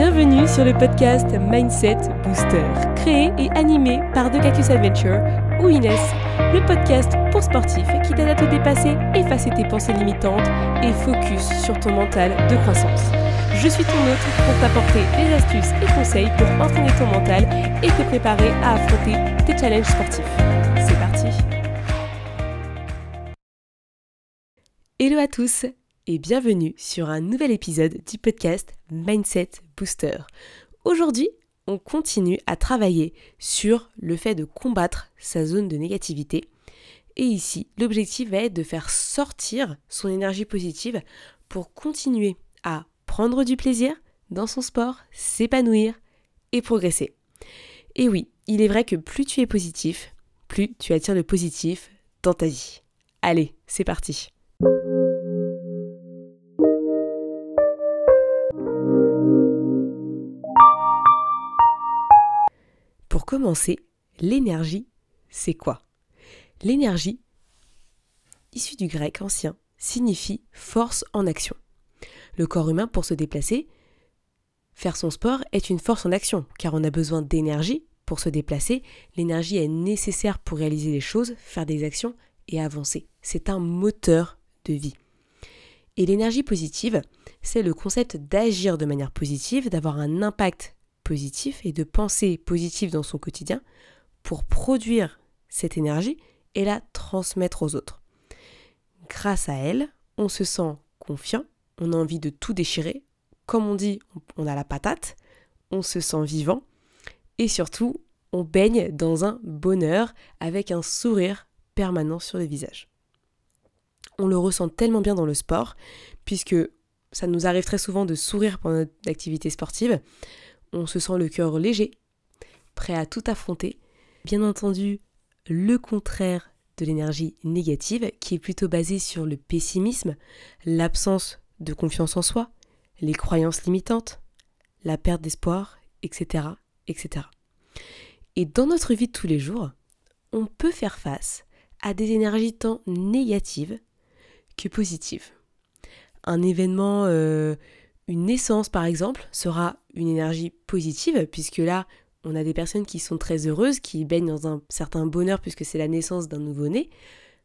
Bienvenue sur le podcast Mindset Booster, créé et animé par The Cactus Adventure ou Inès, le podcast pour sportifs qui t'aide à te dépasser, effacer tes pensées limitantes et focus sur ton mental de croissance. Je suis ton hôte pour t'apporter des astuces et conseils pour entraîner ton mental et te préparer à affronter tes challenges sportifs. C'est parti Hello à tous et bienvenue sur un nouvel épisode du podcast Mindset Aujourd'hui, on continue à travailler sur le fait de combattre sa zone de négativité. Et ici, l'objectif va être de faire sortir son énergie positive pour continuer à prendre du plaisir dans son sport, s'épanouir et progresser. Et oui, il est vrai que plus tu es positif, plus tu attires le positif dans ta vie. Allez, c'est parti. Pour commencer, l'énergie, c'est quoi? L'énergie, issue du grec ancien, signifie force en action. Le corps humain, pour se déplacer, faire son sport est une force en action, car on a besoin d'énergie pour se déplacer. L'énergie est nécessaire pour réaliser les choses, faire des actions et avancer. C'est un moteur de vie. Et l'énergie positive, c'est le concept d'agir de manière positive, d'avoir un impact et de penser positif dans son quotidien pour produire cette énergie et la transmettre aux autres. Grâce à elle, on se sent confiant, on a envie de tout déchirer, comme on dit, on a la patate, on se sent vivant et surtout, on baigne dans un bonheur avec un sourire permanent sur le visage. On le ressent tellement bien dans le sport, puisque ça nous arrive très souvent de sourire pendant notre activité sportive on se sent le cœur léger, prêt à tout affronter. Bien entendu, le contraire de l'énergie négative, qui est plutôt basée sur le pessimisme, l'absence de confiance en soi, les croyances limitantes, la perte d'espoir, etc., etc. Et dans notre vie de tous les jours, on peut faire face à des énergies tant négatives que positives. Un événement euh, une naissance, par exemple, sera une énergie positive, puisque là, on a des personnes qui sont très heureuses, qui baignent dans un certain bonheur, puisque c'est la naissance d'un nouveau-né.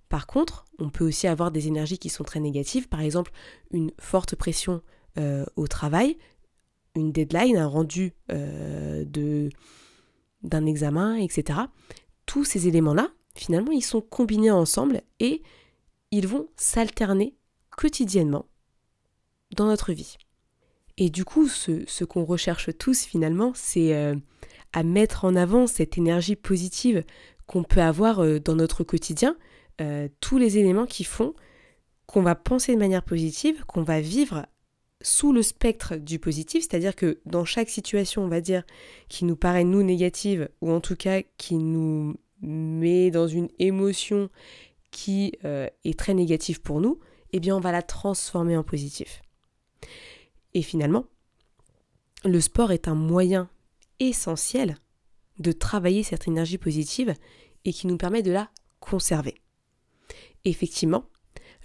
Par contre, on peut aussi avoir des énergies qui sont très négatives, par exemple une forte pression euh, au travail, une deadline, un rendu euh, d'un examen, etc. Tous ces éléments-là, finalement, ils sont combinés ensemble et ils vont s'alterner quotidiennement dans notre vie. Et du coup, ce, qu'on recherche tous finalement, c'est euh, à mettre en avant cette énergie positive qu'on peut avoir euh, dans notre quotidien, euh, tous les éléments qui font qu'on va penser de manière positive, qu'on va vivre sous le spectre du positif, c'est-à-dire que dans chaque situation, on va dire, qui nous paraît nous négative, ou en tout cas qui nous met dans une émotion qui est très négative pour nous, eh bien on va la transformer en positif. Et finalement, le sport est un moyen essentiel de travailler cette énergie positive et qui nous permet de la conserver. Effectivement,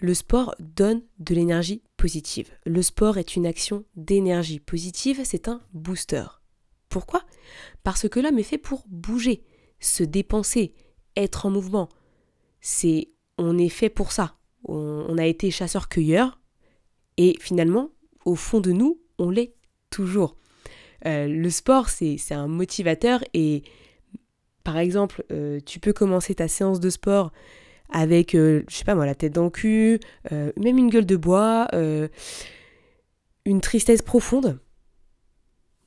le sport donne de l'énergie positive. Le sport est une action d'énergie positive, c'est un booster. Pourquoi? Parce que l'homme est fait pour bouger, se dépenser, être en mouvement. C'est on est fait pour ça. On, on a été chasseur-cueilleur et finalement, au fond de nous, on l'est toujours. Euh, le sport, c'est un motivateur et par exemple, euh, tu peux commencer ta séance de sport avec, euh, je sais pas moi, la tête dans le cul, même une gueule de bois, une tristesse profonde.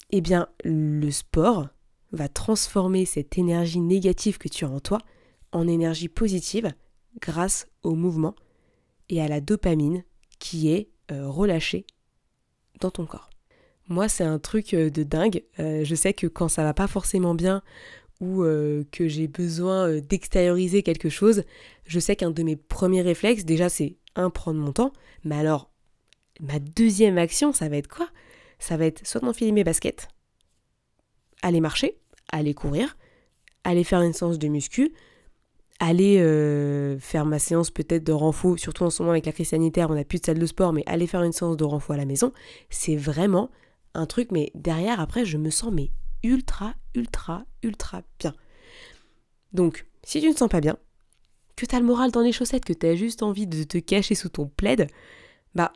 Eh bien, le sport va transformer cette énergie négative que tu as en toi en énergie positive grâce au mouvement et à la dopamine qui est relâchée ton corps. Moi, c'est un truc euh, de dingue. Euh, je sais que quand ça va pas forcément bien ou euh, que j'ai besoin d'extérioriser quelque chose, je sais qu'un de mes premiers réflexes, déjà, c'est un, prendre mon temps. Mais alors, ma deuxième action, ça va être quoi? Ça va être soit d'enfiler mes baskets, aller marcher, aller courir, aller faire une séance de muscu, aller euh, faire ma séance peut-être de renfort, surtout en ce moment avec la crise sanitaire, on n'a plus de salle de sport, mais aller faire une séance de renfort à la maison, c'est vraiment un truc, mais derrière, après, je me sens mais ultra, ultra, ultra bien. Donc, si tu ne sens pas bien, que tu as le moral dans les chaussettes, que tu as juste envie de te cacher sous ton plaid, bah,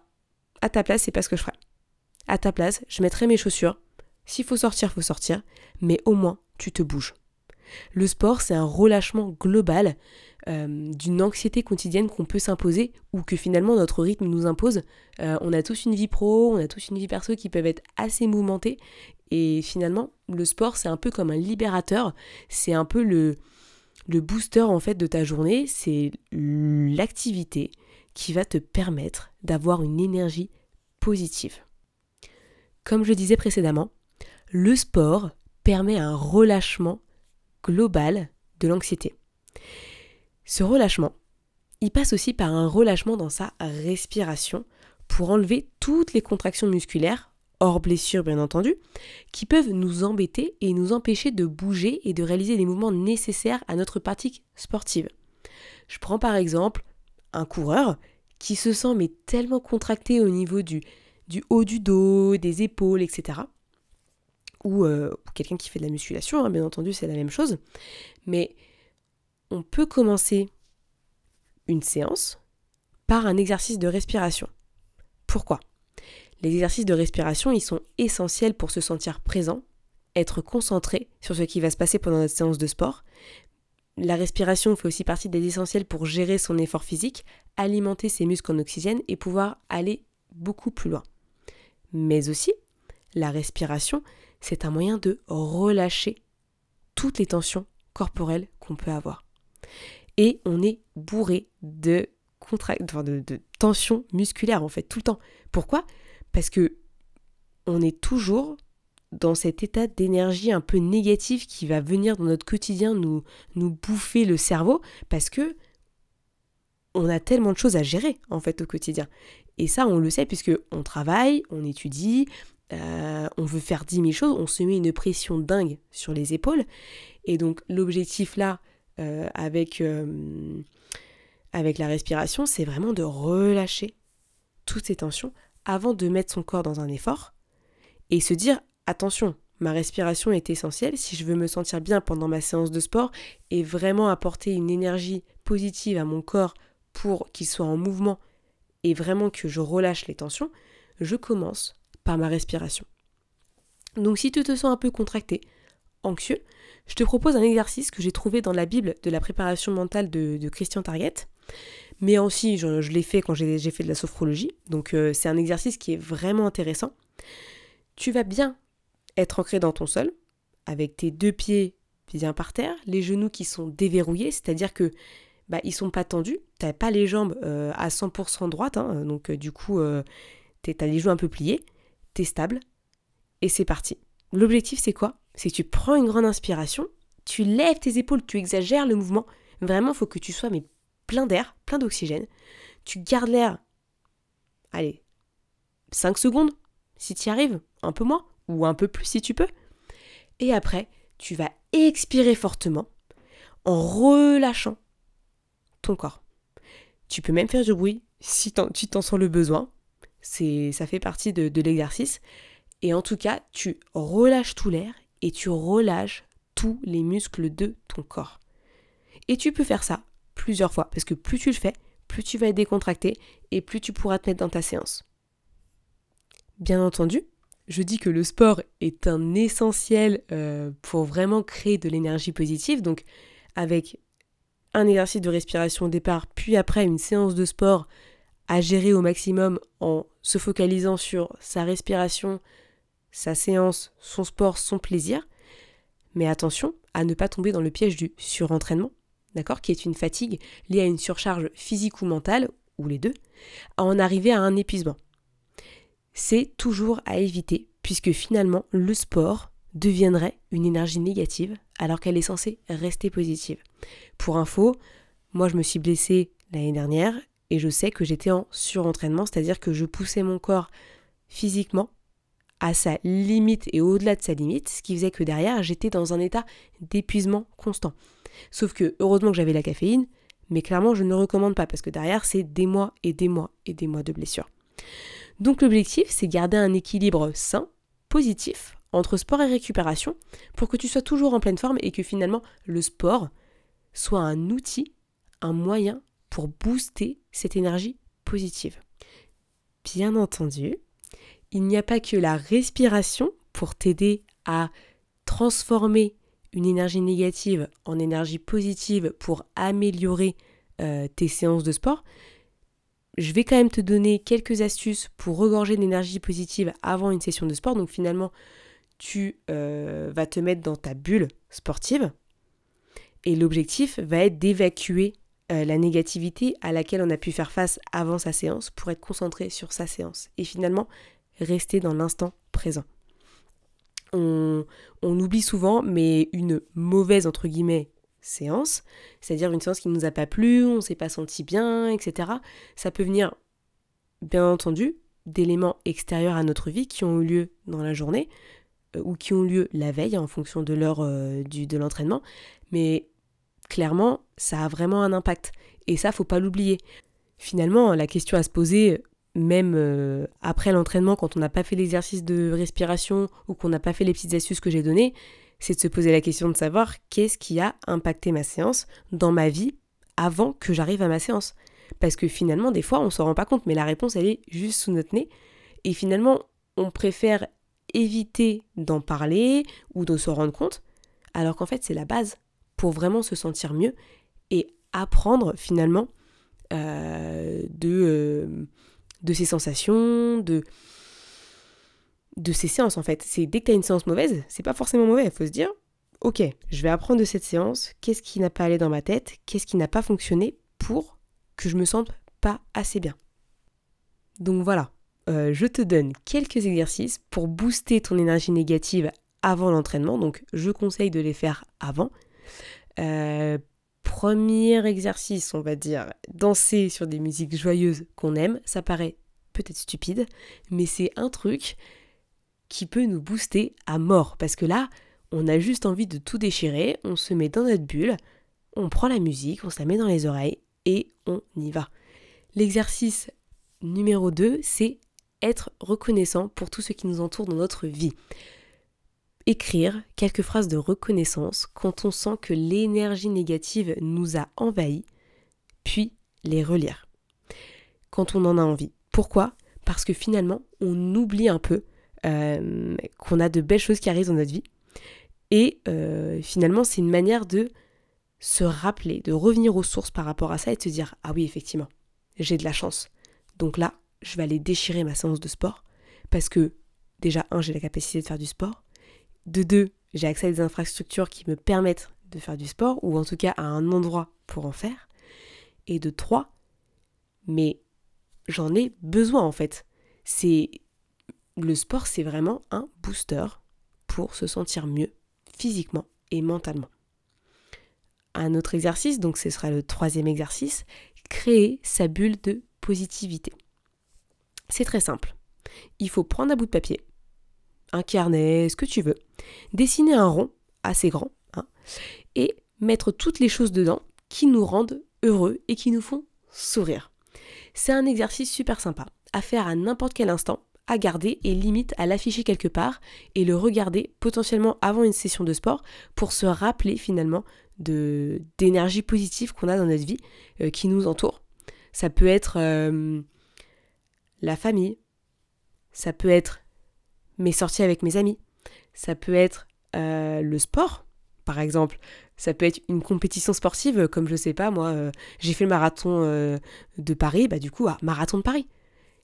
à ta place, c'est pas ce que je ferais. À ta place, je mettrai mes chaussures. S'il faut sortir, faut sortir, mais au moins, tu te bouges. Le sport, c'est un relâchement global euh, d'une anxiété quotidienne qu'on peut s'imposer ou que finalement notre rythme nous impose. Euh, on a tous une vie pro, on a tous une vie perso qui peuvent être assez mouvementées et finalement le sport c'est un peu comme un libérateur, c'est un peu le, le booster en fait de ta journée, c'est l'activité qui va te permettre d'avoir une énergie positive. Comme je disais précédemment, le sport permet un relâchement global de l'anxiété. Ce relâchement, il passe aussi par un relâchement dans sa respiration pour enlever toutes les contractions musculaires, hors blessure bien entendu, qui peuvent nous embêter et nous empêcher de bouger et de réaliser les mouvements nécessaires à notre pratique sportive. Je prends par exemple un coureur qui se sent mais tellement contracté au niveau du, du haut du dos, des épaules, etc ou euh, quelqu'un qui fait de la musculation, hein, bien entendu, c'est la même chose. Mais on peut commencer une séance par un exercice de respiration. Pourquoi? Les exercices de respiration, ils sont essentiels pour se sentir présent, être concentré sur ce qui va se passer pendant notre séance de sport. La respiration fait aussi partie des essentiels pour gérer son effort physique, alimenter ses muscles en oxygène et pouvoir aller beaucoup plus loin. Mais aussi, la respiration, c'est un moyen de relâcher toutes les tensions corporelles qu'on peut avoir. Et on est bourré de, tensions musculaires en fait tout le temps. Pourquoi? Parce que on est toujours dans cet état d'énergie un peu négatif qui va venir dans notre quotidien nous, nous bouffer le cerveau parce que on a tellement de choses à gérer en fait au quotidien. Et ça, on le sait puisque on travaille, on étudie, euh, on veut faire 10 000 choses, on se met une pression dingue sur les épaules. Et donc l'objectif là, euh, avec, euh, avec la respiration, c'est vraiment de relâcher toutes ces tensions avant de mettre son corps dans un effort et se dire attention, ma respiration est essentielle si je veux me sentir bien pendant ma séance de sport et vraiment apporter une énergie positive à mon corps pour qu'il soit en mouvement et vraiment que je relâche les tensions, je commence ma respiration. Donc si tu te sens un peu contracté, anxieux, je te propose un exercice que j'ai trouvé dans la Bible de la préparation mentale de, Christian Target. Mais aussi, je, l'ai fait quand j'ai fait de la sophrologie. Donc euh, c'est un exercice qui est vraiment intéressant. Tu vas bien être ancré dans ton sol, avec tes deux pieds bien par terre, les genoux qui sont déverrouillés, c'est-à-dire que bah, ils sont pas tendus, tu n'as pas les jambes euh, à 100% droites, hein, donc euh, du coup, tu as les joues un peu stable, et c'est parti. L'objectif c'est quoi? C'est que tu prends une grande inspiration, tu lèves tes épaules, tu exagères le mouvement. Vraiment, il faut que tu sois mais plein d'air, plein d'oxygène. Tu gardes l'air, allez, 5 secondes, si tu y arrives, un peu moins, ou un peu plus si tu peux. Et après, tu vas expirer fortement en relâchant ton corps. Tu peux même faire du bruit si tu t'en sens le besoin ça fait partie de, de l'exercice. Et en tout cas, tu relâches tout l'air et tu relâches tous les muscles de ton corps. Et tu peux faire ça plusieurs fois, parce que plus tu le fais, plus tu vas être décontracté et plus tu pourras te mettre dans ta séance. Bien entendu, je dis que le sport est un essentiel euh, pour vraiment créer de l'énergie positive, donc avec un exercice de respiration au départ, puis après une séance de sport à gérer au maximum en se focalisant sur sa respiration, sa séance, son sport, son plaisir. Mais attention à ne pas tomber dans le piège du surentraînement, d'accord, qui est une fatigue liée à une surcharge physique ou mentale, ou les deux, à en arriver à un épuisement. C'est toujours à éviter, puisque finalement le sport deviendrait une énergie négative alors qu'elle est censée rester positive. Pour info, moi je me suis blessée l'année dernière et je sais que j'étais en surentraînement, c'est-à-dire que je poussais mon corps physiquement à sa limite et au-delà de sa limite, ce qui faisait que derrière, j'étais dans un état d'épuisement constant. Sauf que heureusement que j'avais la caféine, mais clairement, je ne recommande pas parce que derrière, c'est des mois et des mois et des mois de blessures. Donc l'objectif, c'est garder un équilibre sain positif entre sport et récupération pour que tu sois toujours en pleine forme et que finalement le sport soit un outil, un moyen pour booster cette énergie positive. Bien entendu, il n'y a pas que la respiration pour t'aider à transformer une énergie négative en énergie positive pour améliorer euh, tes séances de sport. Je vais quand même te donner quelques astuces pour regorger d'énergie positive avant une session de sport. Donc finalement, tu euh, vas te mettre dans ta bulle sportive. Et l'objectif va être d'évacuer euh, la négativité à laquelle on a pu faire face avant sa séance pour être concentré sur sa séance. Et finalement, rester dans l'instant présent. On, on, oublie souvent, mais une mauvaise, entre guillemets, séance, c'est-à-dire une séance qui ne nous a pas plu, on ne s'est pas senti bien, etc., ça peut venir, bien entendu, d'éléments extérieurs à notre vie qui ont eu lieu dans la journée euh, ou qui ont lieu la veille en fonction de l'heure euh, de l'entraînement, mais clairement, ça a vraiment un impact. Et ça, faut pas l'oublier. Finalement, la question à se poser, même euh, après l'entraînement, quand on n'a pas fait l'exercice de respiration ou qu'on n'a pas fait les petites astuces que j'ai données, c'est de se poser la question de savoir qu'est-ce qui a impacté ma séance dans ma vie avant que j'arrive à ma séance. Parce que finalement, des fois, on ne s'en rend pas compte, mais la réponse, elle est juste sous notre nez. Et finalement, on préfère éviter d'en parler ou de se rendre compte, alors qu'en fait, c'est la base pour vraiment se sentir mieux et apprendre finalement euh, de, euh, de ces sensations, de, de ces séances en fait. C'est dès que tu as une séance mauvaise, c'est pas forcément mauvais, il faut se dire OK, je vais apprendre de cette séance, qu'est-ce qui n'a pas allé dans ma tête, qu'est-ce qui n'a pas fonctionné pour que je me sente pas assez bien. Donc voilà, euh, je te donne quelques exercices pour booster ton énergie négative avant l'entraînement. Donc je conseille de les faire avant. Euh, premier exercice, on va dire, danser sur des musiques joyeuses qu'on aime. Ça paraît peut-être stupide, mais c'est un truc qui peut nous booster à mort. Parce que là, on a juste envie de tout déchirer, on se met dans notre bulle, on prend la musique, on se la met dans les oreilles et on y va. L'exercice numéro 2, c'est être reconnaissant pour tout ce qui nous entoure dans notre vie. Écrire quelques phrases de reconnaissance quand on sent que l'énergie négative nous a envahis, puis les relire. Quand on en a envie. Pourquoi? Parce que finalement, on oublie un peu euh, qu'on a de belles choses qui arrivent dans notre vie. Et euh, finalement, c'est une manière de se rappeler, de revenir aux sources par rapport à ça et de se dire Ah oui, effectivement, j'ai de la chance. Donc là, je vais aller déchirer ma séance de sport parce que déjà, un, j'ai la capacité de faire du sport. De deux, j'ai accès à des infrastructures qui me permettent de faire du sport ou en tout cas à un endroit pour en faire. Et de trois, mais j'en ai besoin en fait. C'est le sport, c'est vraiment un booster pour se sentir mieux physiquement et mentalement. Un autre exercice, donc ce sera le troisième exercice, créer sa bulle de positivité. C'est très simple. Il faut prendre un bout de papier, un carnet, ce que tu veux, dessiner un rond assez grand, hein, et mettre toutes les choses dedans qui nous rendent heureux et qui nous font sourire. C'est un exercice super sympa à faire à n'importe quel instant, à garder et limite à l'afficher quelque part et le regarder potentiellement avant une session de sport pour se rappeler finalement de d'énergie positive qu'on a dans notre vie euh, qui nous entoure. Ça peut être euh, la famille, ça peut être mes sorties avec mes amis, ça peut être euh, le sport, par exemple, ça peut être une compétition sportive, comme je sais pas, moi, euh, j'ai fait le marathon euh, de Paris, bah du coup, ah, marathon de Paris.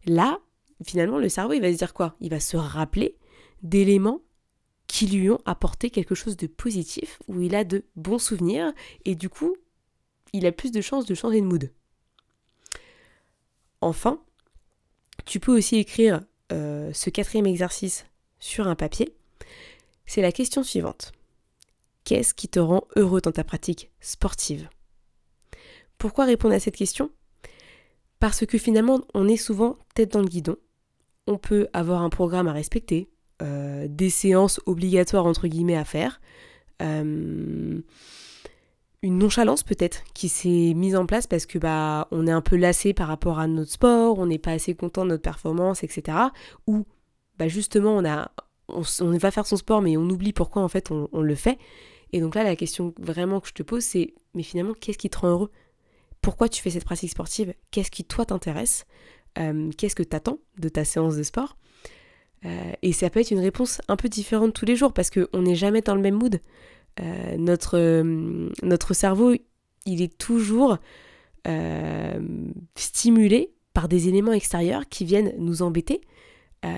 Là, finalement, le cerveau, il va se dire quoi? Il va se rappeler d'éléments qui lui ont apporté quelque chose de positif, où il a de bons souvenirs, et du coup, il a plus de chances de changer de mood. Enfin, tu peux aussi écrire euh, ce quatrième exercice sur un papier. C'est la question suivante. Qu'est-ce qui te rend heureux dans ta pratique sportive? Pourquoi répondre à cette question? Parce que finalement, on est souvent tête dans le guidon. On peut avoir un programme à respecter, euh, des séances obligatoires entre guillemets à faire. Euh, une nonchalance peut-être qui s'est mise en place parce que bah on est un peu lassé par rapport à notre sport, on n'est pas assez content de notre performance, etc. Ou bah justement on a on, va faire son sport, mais on oublie pourquoi en fait on, le fait. Et donc là, la question vraiment que je te pose, c'est mais finalement, qu'est-ce qui te rend heureux? Pourquoi tu fais cette pratique sportive? Qu'est-ce qui toi t'intéresse? Euh, Qu'est-ce que tu attends de ta séance de sport? Euh, Et ça peut être une réponse un peu différente tous les jours parce qu'on n'est jamais dans le même mood. Euh, notre, notre cerveau, il est toujours stimulé par des éléments extérieurs qui viennent nous embêter euh,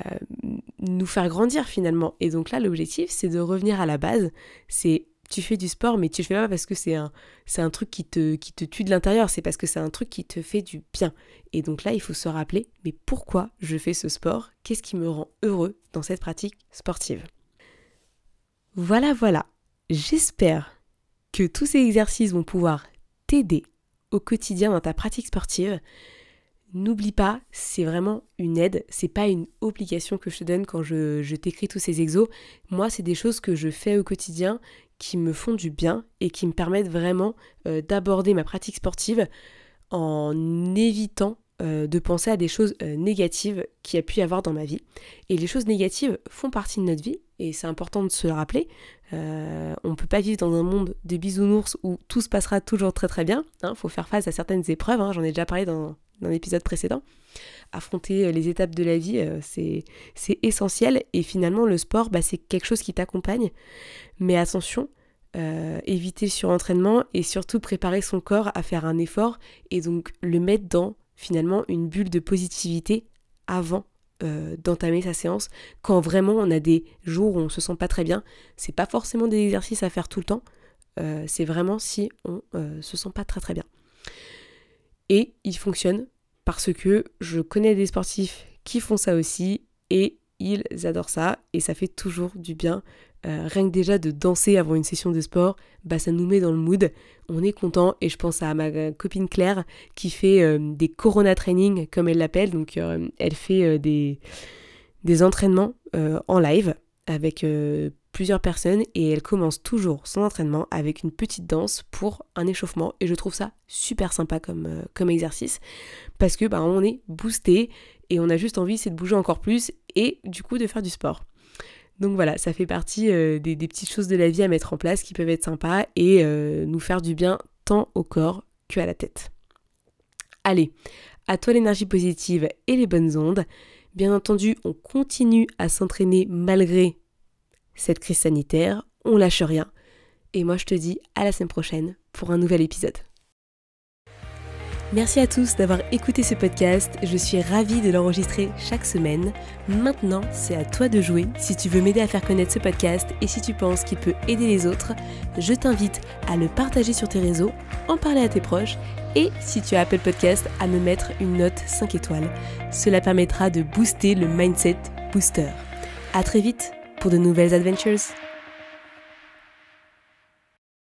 nous faire grandir finalement. Et donc là, l'objectif, c'est de revenir à la base. C'est tu fais du sport, mais tu le fais pas parce que c'est un, un truc qui te, qui te tue de l'intérieur, c'est parce que c'est un truc qui te fait du bien. Et donc là, il faut se rappeler, mais pourquoi je fais ce sport? Qu'est-ce qui me rend heureux dans cette pratique sportive? Voilà, voilà. J'espère que tous ces exercices vont pouvoir t'aider au quotidien dans ta pratique sportive. N'oublie pas, c'est vraiment une aide, c'est pas une obligation que je te donne quand je, t'écris tous ces exos. Moi, c'est des choses que je fais au quotidien qui me font du bien et qui me permettent vraiment euh, d'aborder ma pratique sportive en évitant euh, de penser à des choses euh, négatives qu'il y a pu y avoir dans ma vie. Et les choses négatives font partie de notre vie et c'est important de se le rappeler. on ne peut pas vivre dans un monde de bisounours où tout se passera toujours très très bien. Il hein. faut faire face à certaines épreuves, hein. j'en ai déjà parlé dans, dans l'épisode précédent. Affronter euh, les étapes de la vie, euh, c'est essentiel. Et finalement, le sport, bah, c'est quelque chose qui t'accompagne. Mais attention, euh, éviter le surentraînement et surtout préparer son corps à faire un effort et donc le mettre dans finalement une bulle de positivité avant d'entamer sa séance quand vraiment on a des jours où on se sent pas très bien. C'est pas forcément des exercices à faire tout le temps c'est vraiment si on se sent pas très très bien. Et il fonctionne parce que je connais des sportifs qui font ça aussi et ils adorent ça et ça fait toujours du bien. Euh, rien que déjà de danser avant une session de sport, bah ça nous met dans le mood, on est content et je pense à ma copine Claire qui fait euh, des Corona Training comme elle l'appelle, donc euh, elle fait des, des entraînements en live avec plusieurs personnes et elle commence toujours son entraînement avec une petite danse pour un échauffement et je trouve ça super sympa comme, euh, comme exercice parce que bah, on est boosté et on a juste envie c'est de bouger encore plus et du coup de faire du sport. Donc voilà, ça fait partie euh, des, petites choses de la vie à mettre en place qui peuvent être sympas et euh, nous faire du bien tant au corps que à la tête. Allez, à toi l'énergie positive et les bonnes ondes. Bien entendu, on continue à s'entraîner malgré cette crise sanitaire, on lâche rien. Et moi je te dis à la semaine prochaine pour un nouvel épisode. Merci à tous d'avoir écouté ce podcast, je suis ravie de l'enregistrer chaque semaine. Maintenant, c'est à toi de jouer. Si tu veux m'aider à faire connaître ce podcast et si tu penses qu'il peut aider les autres, je t'invite à le partager sur tes réseaux, en parler à tes proches et si tu as Apple Podcast, à me mettre une note 5 étoiles. Cela permettra de booster le mindset booster. À très vite pour de nouvelles adventures.